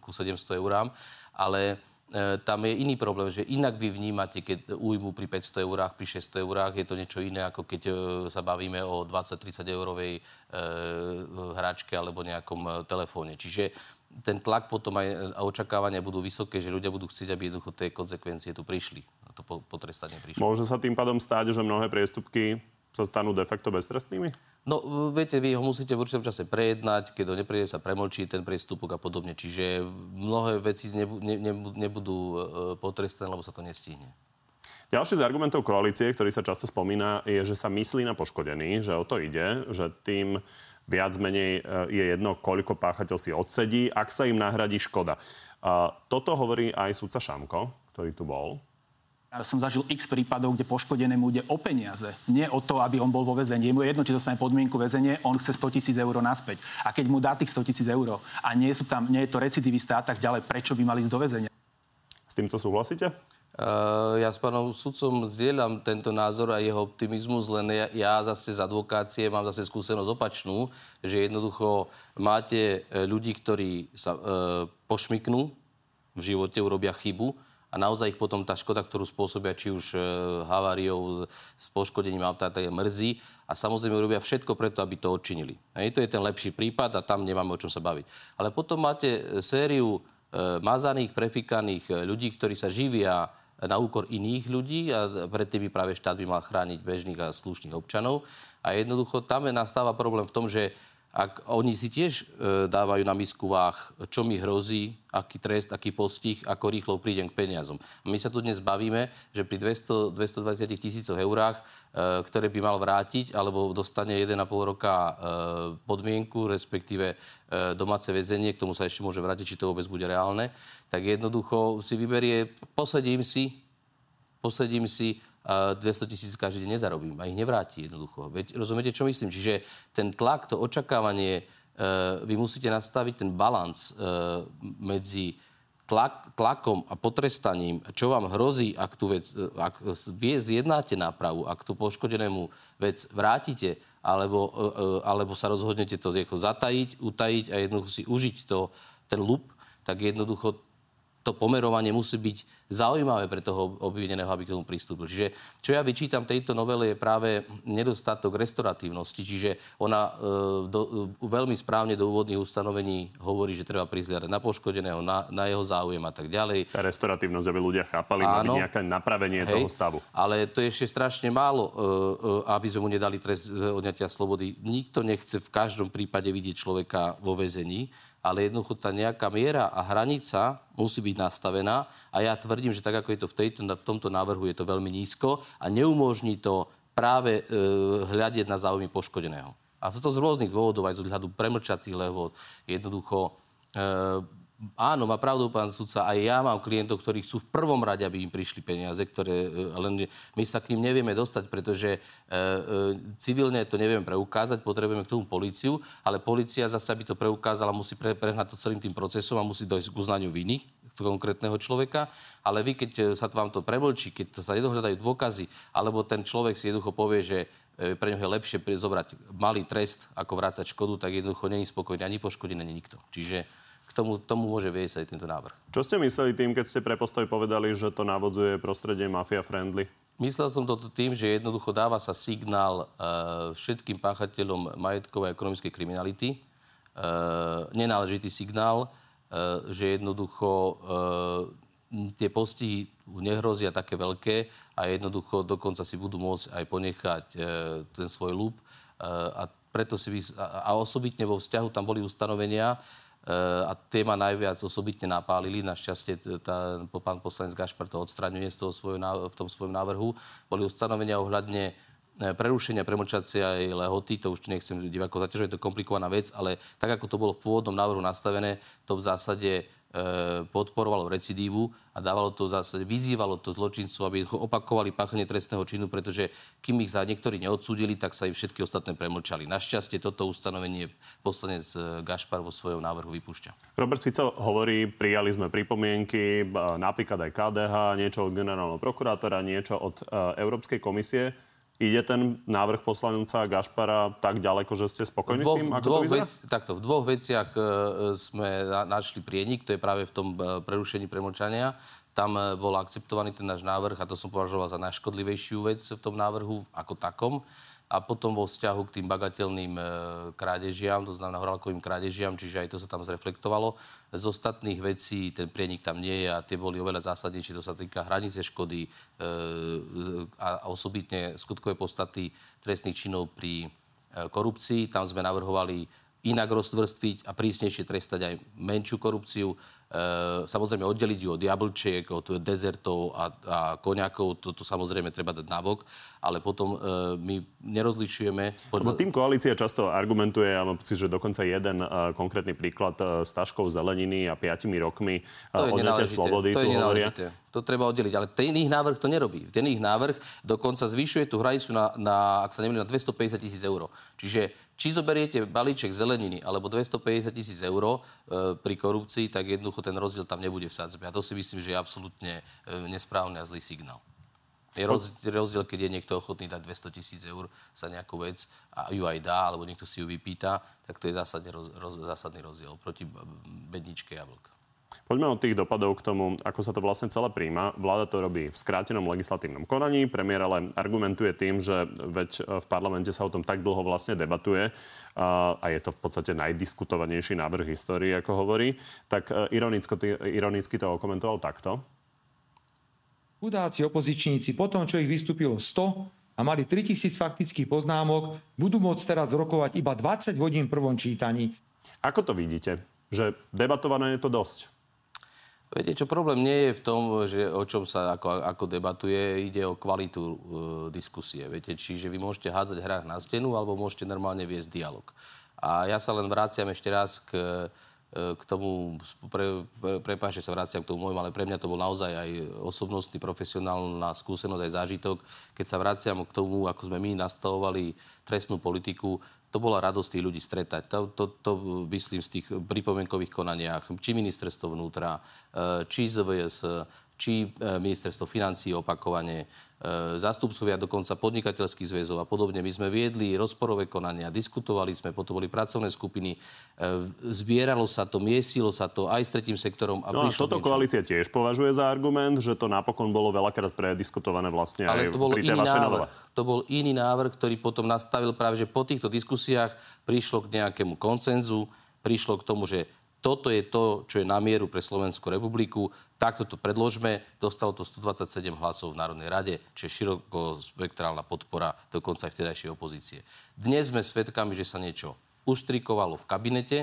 ku 700 eurám. Ale tam je iný problém, že inak vy vnímate, keď újmu pri 500 eurách, pri 600 eurách, je to niečo iné, ako keď sa bavíme o 20-30 eurovej e, hračke alebo nejakom e, telefóne. Čiže ten tlak potom aj a očakávania budú vysoké, že ľudia budú chcieť, aby jednoducho tie konsekvencie tu prišli. A to potrestanie prišlo. Môže sa tým pádom stáť, že mnohé priestupky sa stanú de facto beztrestnými? No, viete, vy ho musíte v určitom čase prejednať, keď ho neprejde, sa premlčí ten priestupok a podobne. Čiže mnohé veci nebudú, nebudú e, potrestané, lebo sa to nestihne. Ďalší z argumentov koalície, ktorý sa často spomína, je, že sa myslí na poškodený, že o to ide, že tým viac menej e, je jedno, koľko páchateľ si odsedí, ak sa im nahradí škoda. Toto hovorí aj sudca Šamko, ktorý tu bol. Ja som zažil x prípadov, kde poškodenému ide o peniaze. Nie o to, aby on bol vo väzení. Je mu jedno, či dostane podmienku väzenie, on chce 100 tisíc eur naspäť. A keď mu dá tých 100 tisíc eur a nie, sú tam, nie je to recidivista a tak ďalej, prečo by mali ísť do väzenia? S týmto súhlasíte? Uh, ja s pánom sudcom zdieľam tento názor a jeho optimizmus, len ja, ja zase z advokácie mám zase skúsenosť opačnú, že jednoducho máte e, ľudí, ktorí sa uh, pošmiknú v živote, urobia chybu a naozaj ich potom tá škoda, ktorú spôsobia či už e, haváriou s poškodením auta, tak mrzí a samozrejme robia všetko preto, aby to odčinili. Hej, to je ten lepší prípad a tam nemáme o čom sa baviť. Ale potom máte e, sériu e, mazaných, prefikaných ľudí, ktorí sa živia na úkor iných ľudí a predtým by práve štát by mal chrániť bežných a slušných občanov. A jednoducho tam nastáva problém v tom, že ak oni si tiež e, dávajú na misku váh, čo mi hrozí, aký trest, aký postih, ako rýchlo prídem k peniazom. My sa tu dnes bavíme, že pri 200, 220 tisícoch eurách, e, ktoré by mal vrátiť, alebo dostane 1,5 roka e, podmienku, respektíve e, domáce väzenie, k tomu sa ešte môže vrátiť, či to vôbec bude reálne, tak jednoducho si vyberie, posedím si, posedím si, 200 tisíc každý deň nezarobím a ich nevráti jednoducho. Veď rozumiete, čo myslím? Čiže ten tlak, to očakávanie, e, vy musíte nastaviť ten balans e, medzi tlak, tlakom a potrestaním, čo vám hrozí, ak tú vec, e, ak vie zjednáte nápravu, ak tú poškodenému vec vrátite, alebo, alebo sa rozhodnete to zatajiť, utajiť a jednoducho si užiť to, ten lup, tak jednoducho to pomerovanie musí byť zaujímavé pre toho obvineného, aby k tomu pristúpil. Čiže čo ja vyčítam tejto novele je práve nedostatok restoratívnosti, čiže ona e, do, e, veľmi správne do úvodných ustanovení hovorí, že treba prizliadať na poškodeného, na, na jeho záujem a tak ďalej. Tá restoratívnosť, aby ľudia chápali, má byť nejaké napravenie hej, toho stavu. Ale to je ešte strašne málo, e, e, aby sme mu nedali trest odňatia slobody. Nikto nechce v každom prípade vidieť človeka vo väzení ale jednoducho tá nejaká miera a hranica musí byť nastavená a ja tvrdím, že tak ako je to v, tejto, v tomto návrhu, je to veľmi nízko a neumožní to práve e, hľadieť na záujmy poškodeného. A to z rôznych dôvodov, aj z odhľadu premlčacích lehôd, jednoducho e, áno, má pravdu pán sudca, aj ja mám klientov, ktorí chcú v prvom rade, aby im prišli peniaze, ktoré, e, len my sa k ním nevieme dostať, pretože e, e, civilne to nevieme preukázať, potrebujeme k tomu policiu, ale policia zase, aby to preukázala, musí pre, prehnať to celým tým procesom a musí dojsť k uznaniu viny konkrétneho človeka, ale vy, keď e, sa vám to preblčí, keď sa nedohľadajú dôkazy, alebo ten človek si jednoducho povie, že pre neho je lepšie zobrať malý trest, ako vrácať škodu, tak jednoducho není spokojný ani poškodený, ani nikto. Čiže k tomu, tomu môže viesť aj tento návrh. Čo ste mysleli tým, keď ste pre postoj povedali, že to navodzuje prostredie mafia-friendly? Myslel som toto tým, že jednoducho dáva sa signál uh, všetkým páchateľom majetkovej a ekonomickej kriminality, uh, nenáležitý signál, že jednoducho tie postihy nehrozia také veľké a jednoducho dokonca si budú môcť aj ponechať ten svoj lúb. A preto si a osobitne vo vzťahu tam boli ustanovenia, a tie ma najviac osobitne napálili. Našťastie tá, pán poslanec Gašpar to odstraňuje z toho svojho, v tom svojom návrhu. Boli ustanovenia ohľadne prerušenia premlčacia aj lehoty, to už nechcem divákov zaťažovať, je to komplikovaná vec, ale tak, ako to bolo v pôvodnom návrhu nastavené, to v zásade E, podporovalo recidívu a dávalo to zase, vyzývalo to zločincov, aby opakovali páchanie trestného činu, pretože kým ich za niektorí neodsúdili, tak sa im všetky ostatné premlčali. Našťastie toto ustanovenie poslanec e, Gašpar vo svojom návrhu vypúšťa. Robert Fico hovorí, prijali sme pripomienky, napríklad aj KDH, niečo od generálneho prokurátora, niečo od e, Európskej komisie. Ide ten návrh poslanca Gašpara tak ďaleko, že ste spokojní dvoch, s tým, ako to vyzerá? Vec, takto, v dvoch veciach e, sme na, našli prienik, to je práve v tom e, prerušení premlčania. Tam e, bol akceptovaný ten náš návrh a to som považoval za najškodlivejšiu vec v tom návrhu ako takom a potom vo vzťahu k tým bagatelným e, krádežiam, to znamená horálkovým krádežiam, čiže aj to sa tam zreflektovalo. Z ostatných vecí ten prienik tam nie je a tie boli oveľa zásadnejšie, to sa týka hranice škody e, a, a osobitne skutkové podstaty trestných činov pri e, korupcii. Tam sme navrhovali inak roztvrstviť a prísnejšie trestať aj menšiu korupciu. E, samozrejme oddeliť ju od jablčiek, od dezertov a, a koniakov, to, to samozrejme treba dať nabok, ale potom e, my nerozlišujeme... Lebo tým koalícia často argumentuje, ja mám pocit, že dokonca jeden uh, konkrétny príklad uh, s taškou zeleniny a piatimi rokmi odňatia slobody. To je nenáležité. To treba oddeliť. Ale ten iných návrh to nerobí. Ten iných návrh dokonca zvyšuje tú hranicu na, na ak sa nemýlim, na 250 tisíc eur. Čiže či zoberiete balíček zeleniny alebo 250 tisíc eur e, pri korupcii, tak jednoducho ten rozdiel tam nebude v sadzbe. A to si myslím, že je absolútne e, nesprávny a zlý signál. Je rozdiel, keď je niekto ochotný dať 200 tisíc eur za nejakú vec a ju aj dá, alebo niekto si ju vypýta, tak to je zásadne roz, roz, zásadný rozdiel proti bedničke jablka. Poďme od tých dopadov k tomu, ako sa to vlastne celé príjma. Vláda to robí v skrátenom legislatívnom konaní. Premiér ale argumentuje tým, že veď v parlamente sa o tom tak dlho vlastne debatuje a je to v podstate najdiskutovanejší návrh histórie, ako hovorí. Tak e, ironicky to okomentoval takto. Chudáci opozičníci, po tom, čo ich vystúpilo 100 a mali 3000 faktických poznámok, budú môcť teraz rokovať iba 20 hodín v prvom čítaní. Ako to vidíte? Že debatované je to dosť. Viete čo, problém nie je v tom, že o čom sa ako, ako debatuje, ide o kvalitu e, diskusie. Viete, čiže vy môžete hádzať hrách na stenu, alebo môžete normálne viesť dialog. A ja sa len vraciam ešte raz k, k tomu, pre, pre, prepáč, sa vraciam k tomu môjmu, ale pre mňa to bol naozaj aj osobnostný, profesionálna skúsenosť, aj zážitok. Keď sa vraciam k tomu, ako sme my nastavovali trestnú politiku, to bola radosť tých ľudí stretať. To, to, to myslím z tých pripomienkových konaniach, či ministerstvo vnútra, e, či ZVS, či e, ministerstvo financí opakovane, e, zástupcovia dokonca podnikateľských zväzov a podobne. My sme viedli rozporové konania, diskutovali sme, potom boli pracovné skupiny, zbieralo sa to, miesilo sa to aj s tretím sektorom. A no a toto koalícia tiež považuje za argument, že to napokon bolo veľakrát prediskutované vlastne Ale aj to bol pri tej vašej návrh. novele. To bol iný návrh, ktorý potom nastavil práve, že po týchto diskusiách prišlo k nejakému koncenzu, prišlo k tomu, že toto je to, čo je na mieru pre Slovenskú republiku. Takto to predložme. Dostalo to 127 hlasov v Národnej rade, čo je širokospektrálna podpora dokonca aj vtedajšej opozície. Dnes sme svedkami, že sa niečo uštrikovalo v kabinete.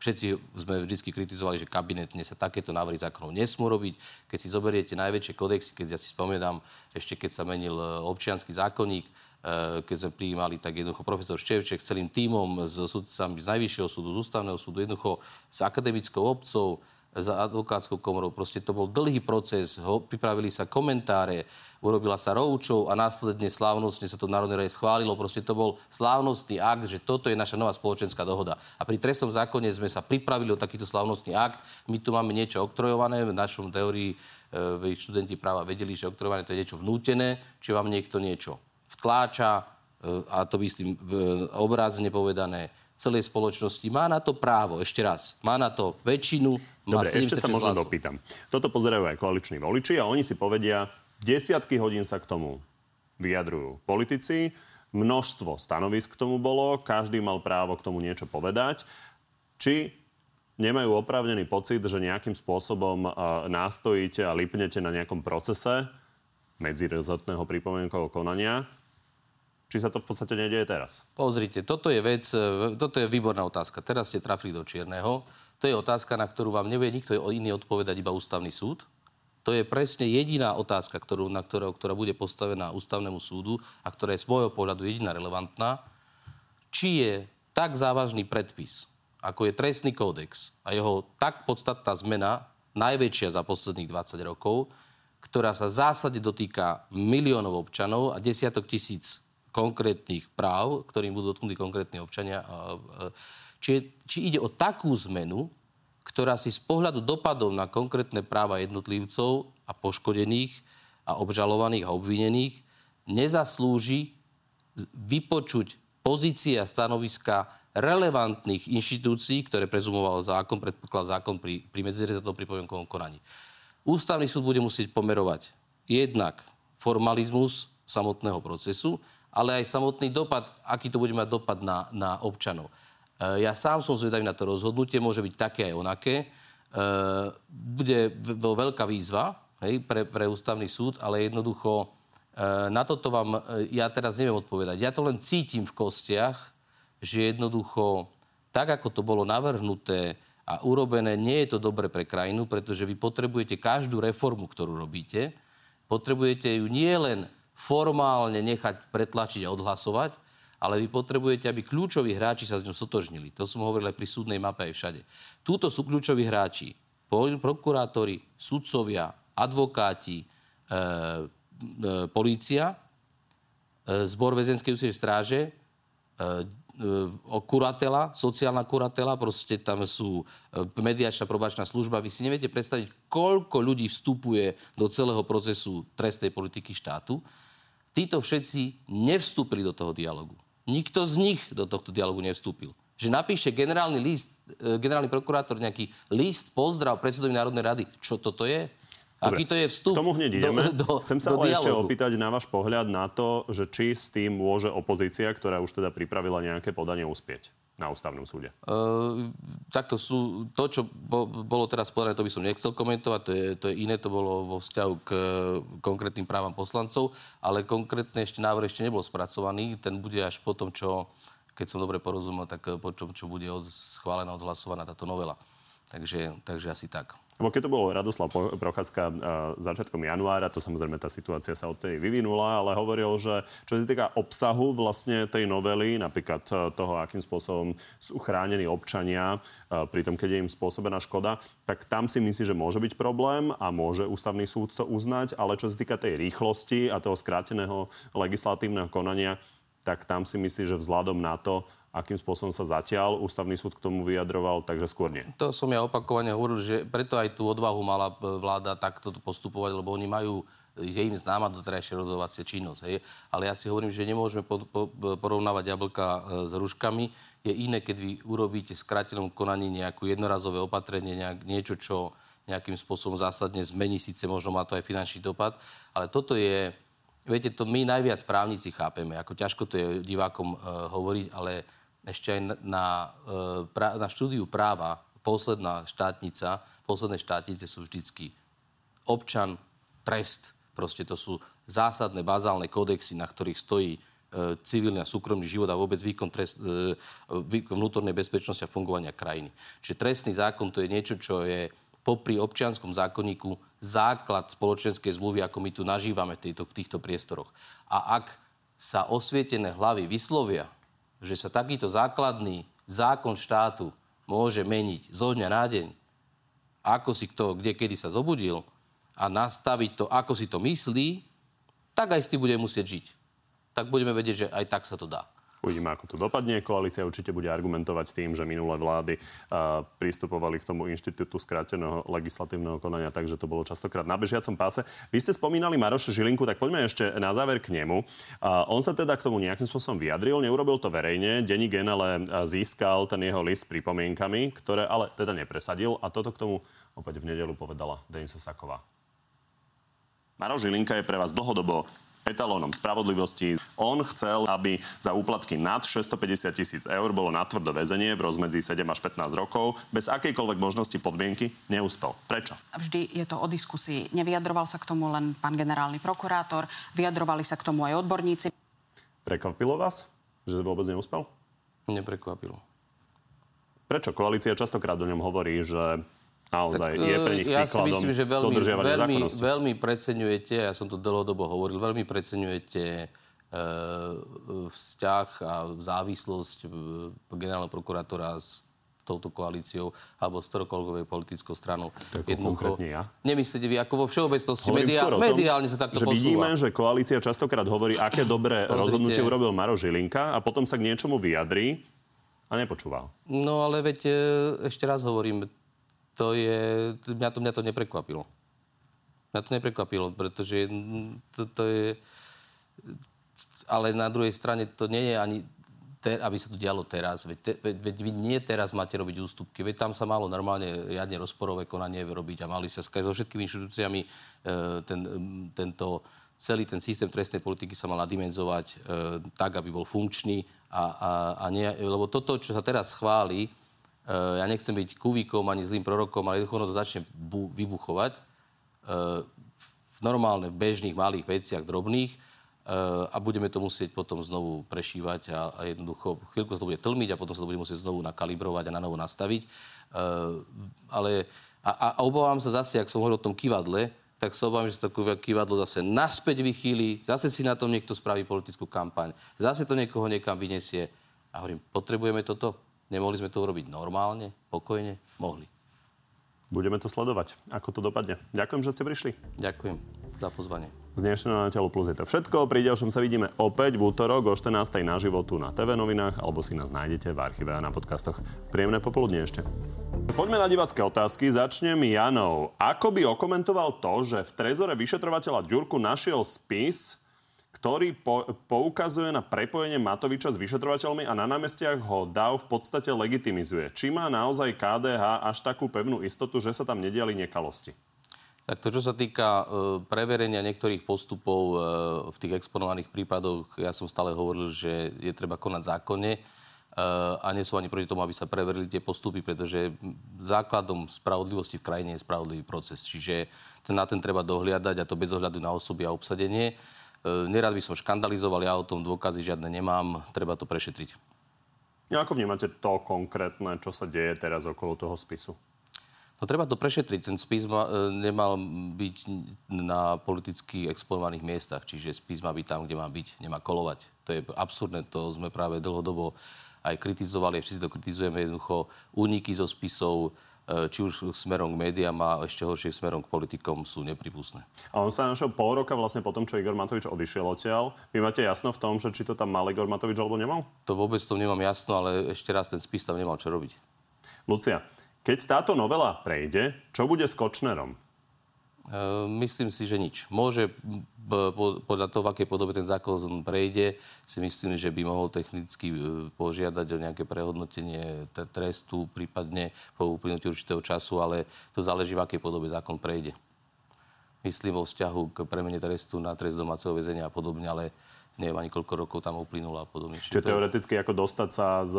Všetci sme vždy kritizovali, že kabinetne sa takéto návrhy zákonov nesmú robiť. Keď si zoberiete najväčšie kodexy, keď ja si spomínam, ešte keď sa menil e, občianský zákonník, Eh, keď sme prijímali, tak jednoducho profesor Števček celým tímom, s sudcami z Najvyššieho súdu, z Ústavného súdu, jednoducho s akademickou obcov, za advokátskou komorou. Proste to bol dlhý proces, ho, pripravili sa komentáre, urobila sa roučov a následne slávnostne sa to Národnej rade schválilo. Proste to bol slávnostný akt, že toto je naša nová spoločenská dohoda. A pri trestnom zákone sme sa pripravili o takýto slávnostný akt. My tu máme niečo oktrojované, v našom teórii e, študenti práva vedeli, že oktrojované to je niečo vnútené, či vám niekto niečo vtláča, e, a to myslím e, obrazne povedané, celej spoločnosti. Má na to právo, ešte raz, má na to väčšinu. Dobre, ešte sa možno hlasov. dopýtam. Toto pozerajú aj koaliční voliči a oni si povedia, desiatky hodín sa k tomu vyjadrujú politici, množstvo stanovisk k tomu bolo, každý mal právo k tomu niečo povedať. Či nemajú oprávnený pocit, že nejakým spôsobom nástojíte a lipnete na nejakom procese, medzirezortného pripomienkového konania. Či sa to v podstate nedieje teraz? Pozrite, toto je vec, e, toto je výborná otázka. Teraz ste trafili do čierneho. To je otázka, na ktorú vám nevie nikto iný odpovedať, iba ústavný súd. To je presne jediná otázka, ktorú, na ktorou, ktorá bude postavená ústavnému súdu a ktorá je z môjho pohľadu jediná relevantná. Či je tak závažný predpis, ako je trestný kódex a jeho tak podstatná zmena, najväčšia za posledných 20 rokov, ktorá sa zásade dotýka miliónov občanov a desiatok tisíc konkrétnych práv, ktorým budú dotknutí konkrétni občania. Či, či ide o takú zmenu, ktorá si z pohľadu dopadov na konkrétne práva jednotlivcov a poškodených a obžalovaných a obvinených nezaslúži vypočuť pozície a stanoviska relevantných inštitúcií, ktoré prezumoval zákon, predpokladal zákon pri, pri medzirezortnom pripomienkovom konaní. Ústavný súd bude musieť pomerovať jednak formalizmus samotného procesu, ale aj samotný dopad, aký to bude mať dopad na, na občanov. E, ja sám som zvedavý na to rozhodnutie, môže byť také aj onaké. E, bude veľká výzva hej, pre, pre ústavný súd, ale jednoducho e, na toto vám ja teraz neviem odpovedať. Ja to len cítim v kostiach, že jednoducho tak, ako to bolo navrhnuté a urobené, nie je to dobre pre krajinu, pretože vy potrebujete každú reformu, ktorú robíte, potrebujete ju nie len formálne nechať pretlačiť a odhlasovať, ale vy potrebujete, aby kľúčoví hráči sa s ňou sotožnili. To som hovoril aj pri súdnej mape aj všade. Túto sú kľúčoví hráči. Prokurátori, sudcovia, advokáti, e, e, polícia, e, zbor väzenskej stráže, e, kuratela, sociálna kuratela, proste tam sú e, mediačná probačná služba. Vy si neviete predstaviť, koľko ľudí vstupuje do celého procesu trestnej politiky štátu. Títo všetci nevstúpili do toho dialogu. Nikto z nich do tohto dialogu nevstúpil. Že napíše generálny list, e, generálny prokurátor nejaký list, pozdrav predsedovi Národnej rady. Čo toto je? Dobre, Aký to je vstup? K tomu hneď ideme. Do, do, Chcem sa do ale dialogu. ešte opýtať na váš pohľad na to, že či s tým môže opozícia, ktorá už teda pripravila nejaké podanie, uspieť. Na ústavnom súde? Uh, takto sú, to, čo bo, bolo teraz povedané, to by som nechcel komentovať, to je, to je iné, to bolo vo vzťahu k uh, konkrétnym právam poslancov, ale konkrétne ešte návrh ešte nebol spracovaný, ten bude až po tom, čo, keď som dobre porozumel, tak po tom, čo bude od, schválená, odhlasovaná táto novela. Takže, takže asi tak. Lebo keď to bol Radoslav Procházka začiatkom januára, to samozrejme tá situácia sa od tej vyvinula, ale hovoril, že čo sa týka obsahu vlastne tej novely, napríklad e, toho, akým spôsobom sú chránení občania, e, pri tom, keď je im spôsobená škoda, tak tam si myslí, že môže byť problém a môže ústavný súd to uznať, ale čo sa týka tej rýchlosti a toho skráteného legislatívneho konania, tak tam si myslí, že vzhľadom na to, akým spôsobom sa zatiaľ ústavný súd k tomu vyjadroval, takže skôr nie. To som ja opakovane hovoril, že preto aj tú odvahu mala vláda takto postupovať, lebo oni majú je im známa doterajšia rodovacia činnosť. Hej. Ale ja si hovorím, že nemôžeme po, po, porovnávať jablka e, s ruškami. Je iné, keď vy urobíte v skrátenom konaní nejakú jednorazové opatrenie, nejak, niečo, čo nejakým spôsobom zásadne zmení, síce možno má to aj finančný dopad, ale toto je, viete, to my najviac právnici chápeme, ako ťažko to je divákom uh, hovoriť, ale ešte aj na, e, na štúdiu práva posledná štátnica, posledné štátnice sú vždycky občan, trest. Proste to sú zásadné, bazálne kódexy, na ktorých stojí e, civilný a súkromný život a vôbec výkon, trest, e, výkon vnútornej bezpečnosti a fungovania krajiny. Čiže trestný zákon to je niečo, čo je popri občianskom zákonníku základ spoločenskej zmluvy, ako my tu nažívame v, tejto, v týchto priestoroch. A ak sa osvietené hlavy vyslovia že sa takýto základný zákon štátu môže meniť zo dňa na deň, ako si kto, kde, kedy sa zobudil a nastaviť to, ako si to myslí, tak aj s tým bude musieť žiť. Tak budeme vedieť, že aj tak sa to dá. Uvidíme, ako to dopadne. Koalícia určite bude argumentovať tým, že minulé vlády uh, pristupovali k tomu inštitútu skráteného legislatívneho konania, takže to bolo častokrát na bežiacom páse. Vy ste spomínali Maroša Žilinku, tak poďme ešte na záver k nemu. On sa teda k tomu nejakým spôsobom vyjadril, neurobil to verejne. Denní gen ale získal ten jeho list s pripomienkami, ktoré ale teda nepresadil a toto k tomu opäť v nedelu povedala Denisa Saková. Maroš Žilinka je pre vás dlhodobo etalónom spravodlivosti. On chcel, aby za úplatky nad 650 tisíc eur bolo natvrdo väzenie v rozmedzi 7 až 15 rokov. Bez akejkoľvek možnosti podmienky neúspel. Prečo? Vždy je to o diskusii. Nevyjadroval sa k tomu len pán generálny prokurátor, vyjadrovali sa k tomu aj odborníci. Prekvapilo vás, že vôbec neúspel? Neprekvapilo. Prečo? Koalícia častokrát o ňom hovorí, že naozaj tak, je pre nich ja si myslím, že veľmi, veľmi, veľmi preceňujete, ja som to dlhodobo hovoril, veľmi preceňujete e, vzťah a závislosť generálneho prokurátora s touto koalíciou alebo s ktorokoľvek politickou stranou. Jednoducho, ja? Nemyslíte vy, ako vo všeobecnosti media, mediálne sa takto že posúva. vidíme, že koalícia častokrát hovorí, aké dobré Pozrite. rozhodnutie urobil Maro Žilinka a potom sa k niečomu vyjadrí a nepočúval. No ale veď ešte raz hovorím, to je, mňa to, mňa to neprekvapilo. Mňa to neprekvapilo, pretože to, to je... Ale na druhej strane to nie je ani te, aby sa to dialo teraz. Veď, te, veď, veď vy nie teraz máte robiť ústupky. Veď tam sa malo normálne riadne rozporové konanie robiť a mali sa so všetkými inštitúciami e, ten, tento celý ten systém trestnej politiky sa mal nadimenzovať e, tak, aby bol funkčný a, a, a nie, lebo toto, čo sa teraz chváli, ja nechcem byť kuvíkom ani zlým prorokom, ale jednoducho to začne bu- vybuchovať eh, v normálne, bežných, malých veciach, drobných eh, a budeme to musieť potom znovu prešívať a, a jednoducho chvíľku sa to bude tlmiť a potom sa to bude musieť znovu nakalibrovať a na novo nastaviť. Ale a, a obávam sa zase, ak som hovoril o tom kivadle, tak sa obávam, že sa to kivadlo zase naspäť vychýli, zase si na tom niekto spraví politickú kampaň, zase to niekoho niekam vyniesie. A hovorím, potrebujeme toto? Nemohli sme to urobiť normálne, pokojne? Mohli. Budeme to sledovať, ako to dopadne. Ďakujem, že ste prišli. Ďakujem za pozvanie. Z dnešného na Telo Plus je to všetko. Pri ďalšom sa vidíme opäť v útorok o 14. na životu na TV novinách alebo si nás nájdete v archíve a na podcastoch. Príjemné popoludne ešte. Poďme na divácké otázky. Začnem Janou. Ako by okomentoval to, že v trezore vyšetrovateľa Ďurku našiel spis, ktorý po, poukazuje na prepojenie Matoviča s vyšetrovateľmi a na námestiach ho DAV v podstate legitimizuje. Či má naozaj KDH až takú pevnú istotu, že sa tam nediali nekalosti? Tak to, čo sa týka e, preverenia niektorých postupov e, v tých exponovaných prípadoch, ja som stále hovoril, že je treba konať zákonne. a nie som ani proti tomu, aby sa preverili tie postupy, pretože základom spravodlivosti v krajine je spravodlivý proces. Čiže na ten treba dohliadať a to bez ohľadu na osoby a obsadenie. E, nerad by som škandalizoval, ja o tom dôkazy žiadne nemám, treba to prešetriť. A ako vnímate to konkrétne, čo sa deje teraz okolo toho spisu? No treba to prešetriť. Ten spis ma, e, nemal byť na politicky exponovaných miestach, čiže spis má byť tam, kde má byť, nemá kolovať. To je absurdné, to sme práve dlhodobo aj kritizovali, všetci to kritizujeme jednoducho, úniky zo spisov, či už smerom k médiám a ešte horšie smerom k politikom sú nepripustné. A on sa našiel pol roka vlastne po tom, čo Igor Matovič odišiel odtiaľ. Vy máte jasno v tom, že či to tam mal Igor Matovič alebo nemal? To vôbec to nemám jasno, ale ešte raz ten spis tam nemal čo robiť. Lucia, keď táto novela prejde, čo bude s Kočnerom? E, myslím si, že nič. Môže podľa toho, v akej podobe ten zákon prejde, si myslím, že by mohol technicky e, požiadať o nejaké prehodnotenie trestu, prípadne po uplynutí určitého času, ale to záleží, v akej podobe zákon prejde. Myslím vo vzťahu k premene trestu na trest domáceho väzenia a podobne, ale neviem ani koľko rokov tam uplynulo a podobne. Čiže to... teoreticky ako dostať sa z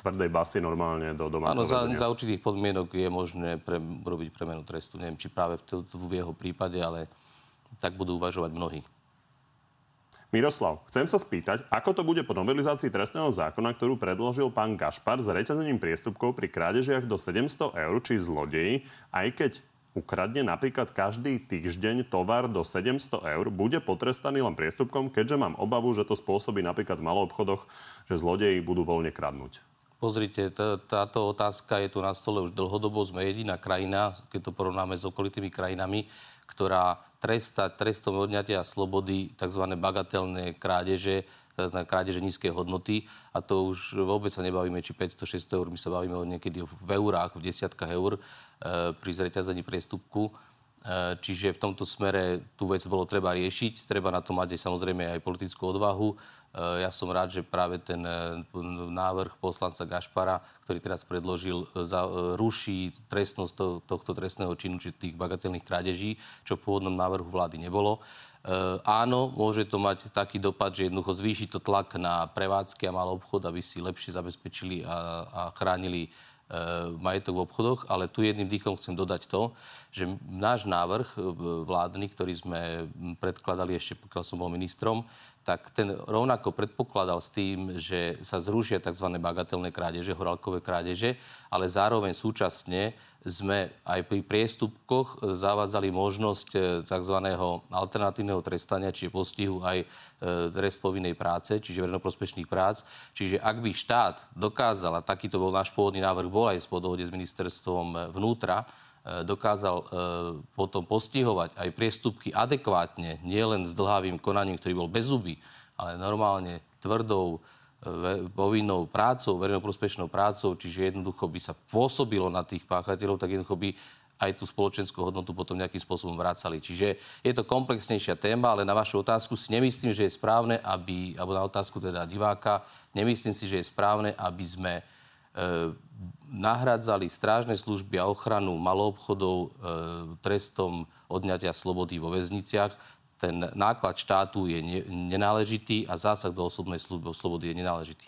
tvrdej basy normálne do domáceho Áno, za, za určitých podmienok je možné pre, robiť premenu trestu. Neviem, či práve v, v jeho prípade, ale tak budú uvažovať mnohí. Miroslav, chcem sa spýtať, ako to bude po novelizácii trestného zákona, ktorú predložil pán Gašpar s reťazením priestupkov pri krádežiach do 700 eur či zlodeji, aj keď ukradne napríklad každý týždeň tovar do 700 eur, bude potrestaný len priestupkom, keďže mám obavu, že to spôsobí napríklad v obchodoch, že zlodeji budú voľne kradnúť. Pozrite, táto otázka je tu na stole už dlhodobo. Sme jediná krajina, keď to porovnáme s okolitými krajinami, ktorá tresta trestom odňatia slobody tzv. bagatelné krádeže, na krádeže nízkej hodnoty. A to už vôbec sa nebavíme, či 500-600 eur, my sa bavíme o niekedy v eurách, v desiatkách eur pri zreťazení priestupku. E, čiže v tomto smere tú vec bolo treba riešiť. Treba na to mať aj samozrejme aj politickú odvahu. Eh, ja som rád, že práve ten eh, návrh poslanca Gašpara, ktorý teraz predložil, eh, ruší trestnosť tohto trestného činu, či tých bagatelných krádeží, čo v pôvodnom návrhu vlády nebolo. Áno, môže to mať taký dopad, že jednoducho zvýši to tlak na prevádzky a malý obchod, aby si lepšie zabezpečili a, a chránili majetok v obchodoch, ale tu jedným dýchom chcem dodať to, že náš návrh vládny, ktorý sme predkladali ešte, pokiaľ som bol ministrom, tak ten rovnako predpokladal s tým, že sa zrušia tzv. bagatelné krádeže, horálkové krádeže, ale zároveň súčasne sme aj pri priestupkoch zavádzali možnosť e, tzv. alternatívneho trestania, čiže postihu aj e, trest povinnej práce, čiže verejnoprospešných prác. Čiže ak by štát dokázal, a takýto bol náš pôvodný návrh, bol aj po dohode s ministerstvom vnútra, E, dokázal e, potom postihovať aj priestupky adekvátne, nielen s dlhavým konaním, ktorý bol bez zuby, ale normálne tvrdou e, povinnou prácou, verejnoprospešnou prácou, čiže jednoducho by sa pôsobilo na tých páchateľov, tak jednoducho by aj tú spoločenskú hodnotu potom nejakým spôsobom vracali. Čiže je to komplexnejšia téma, ale na vašu otázku si nemyslím, že je správne, aby, alebo na otázku teda diváka, nemyslím si, že je správne, aby sme nahradzali strážne služby a ochranu maloobchodov e, trestom odňatia slobody vo väzniciach. Ten náklad štátu je ne, nenáležitý a zásah do osobnej slobody je nenáležitý.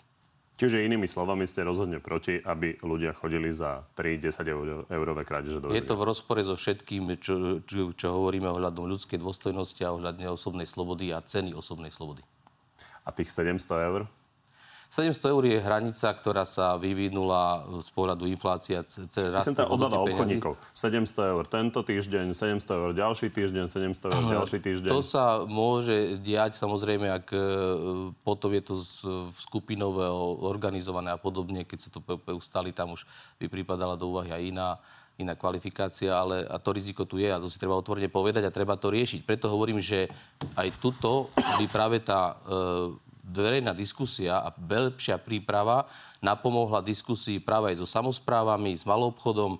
Čiže inými slovami ste rozhodne proti, aby ľudia chodili za 3-10 eurové krádeže do Je to v rozpore so všetkým, čo, čo, čo hovoríme ohľadom ľudskej dôstojnosti a ohľadne osobnej slobody a ceny osobnej slobody. A tých 700 eur? 700 eur je hranica, ktorá sa vyvinula z pohľadu inflácia cez rast tá obava obchodníkov. 700 eur tento týždeň, 700 eur ďalší týždeň, 700 eur ďalší týždeň. To sa môže diať samozrejme, ak e, potom je to skupinové, organizované a podobne. Keď sa to ustali, tam už by pripadala do úvahy aj iná iná kvalifikácia, ale a to riziko tu je a to si treba otvorene povedať a treba to riešiť. Preto hovorím, že aj tuto by práve tá e, verejná diskusia a lepšia príprava napomohla diskusii práve aj so samozprávami, s malobchodom, e,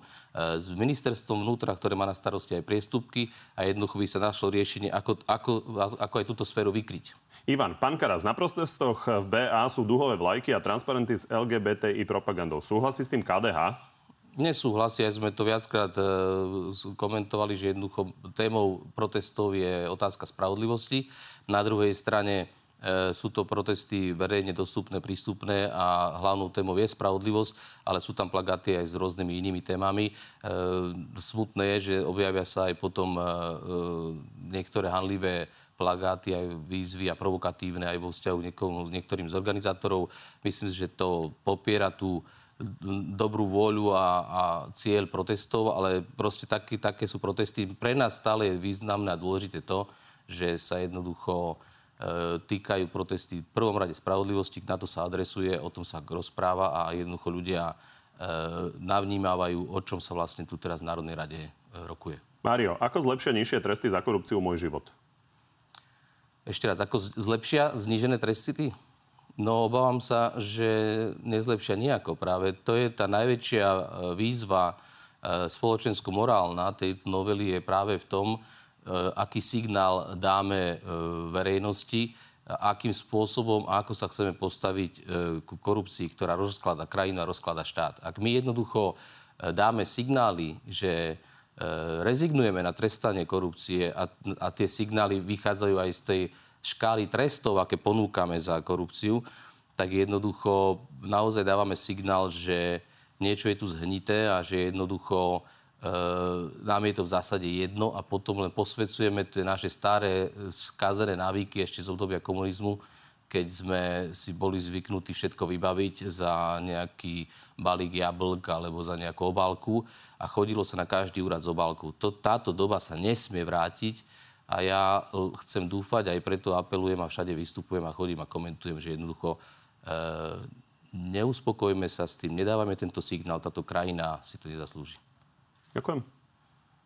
s ministerstvom vnútra, ktoré má na starosti aj priestupky a jednoducho by sa našlo riešenie, ako, ako, ako aj túto sféru vykryť. Ivan, pán Karas, na protestoch v BA sú duhové vlajky a transparenty s LGBTI propagandou. Súhlasí s tým KDH? Nesúhlasia, sme to viackrát e, komentovali, že jednoducho témou protestov je otázka spravodlivosti. Na druhej strane sú to protesty verejne dostupné, prístupné a hlavnou témou je spravodlivosť, ale sú tam plagáty aj s rôznymi inými témami. Smutné je, že objavia sa aj potom niektoré hanlivé plagáty, aj výzvy a provokatívne aj vo vzťahu niektorým z organizátorov. Myslím že to popiera tú dobrú vôľu a, a cieľ protestov, ale proste také, také sú protesty. Pre nás stále je významné a dôležité to, že sa jednoducho e, týkajú protesty v prvom rade spravodlivosti, na to sa adresuje, o tom sa rozpráva a jednoducho ľudia e, navnímávajú, o čom sa vlastne tu teraz v Národnej rade e, rokuje. Mário, ako zlepšia nižšie tresty za korupciu môj život? Ešte raz, ako zlepšia znížené tresty? No obávam sa, že nezlepšia nejako. Práve to je tá najväčšia e, výzva e, spoločensko-morálna tejto novely je práve v tom, e, aký signál dáme verejnosti, akým spôsobom a ako sa chceme postaviť ku korupcii, ktorá rozklada a rozklada štát. Ak my jednoducho dáme signály, že rezignujeme na trestanie korupcie a, a tie signály vychádzajú aj z tej škály trestov, aké ponúkame za korupciu, tak jednoducho naozaj dávame signál, že niečo je tu zhnité a že jednoducho nám je to v zásade jedno a potom len posvedcujeme tie naše staré skazené návyky ešte z obdobia komunizmu, keď sme si boli zvyknutí všetko vybaviť za nejaký balík jablk alebo za nejakú obálku a chodilo sa na každý úrad z obálku. To, táto doba sa nesmie vrátiť a ja e, chcem dúfať, aj preto apelujem a všade vystupujem a chodím a komentujem, že jednoducho e, neuspokojme sa s tým, nedávame tento signál, táto krajina si to nezaslúži. Ďakujem.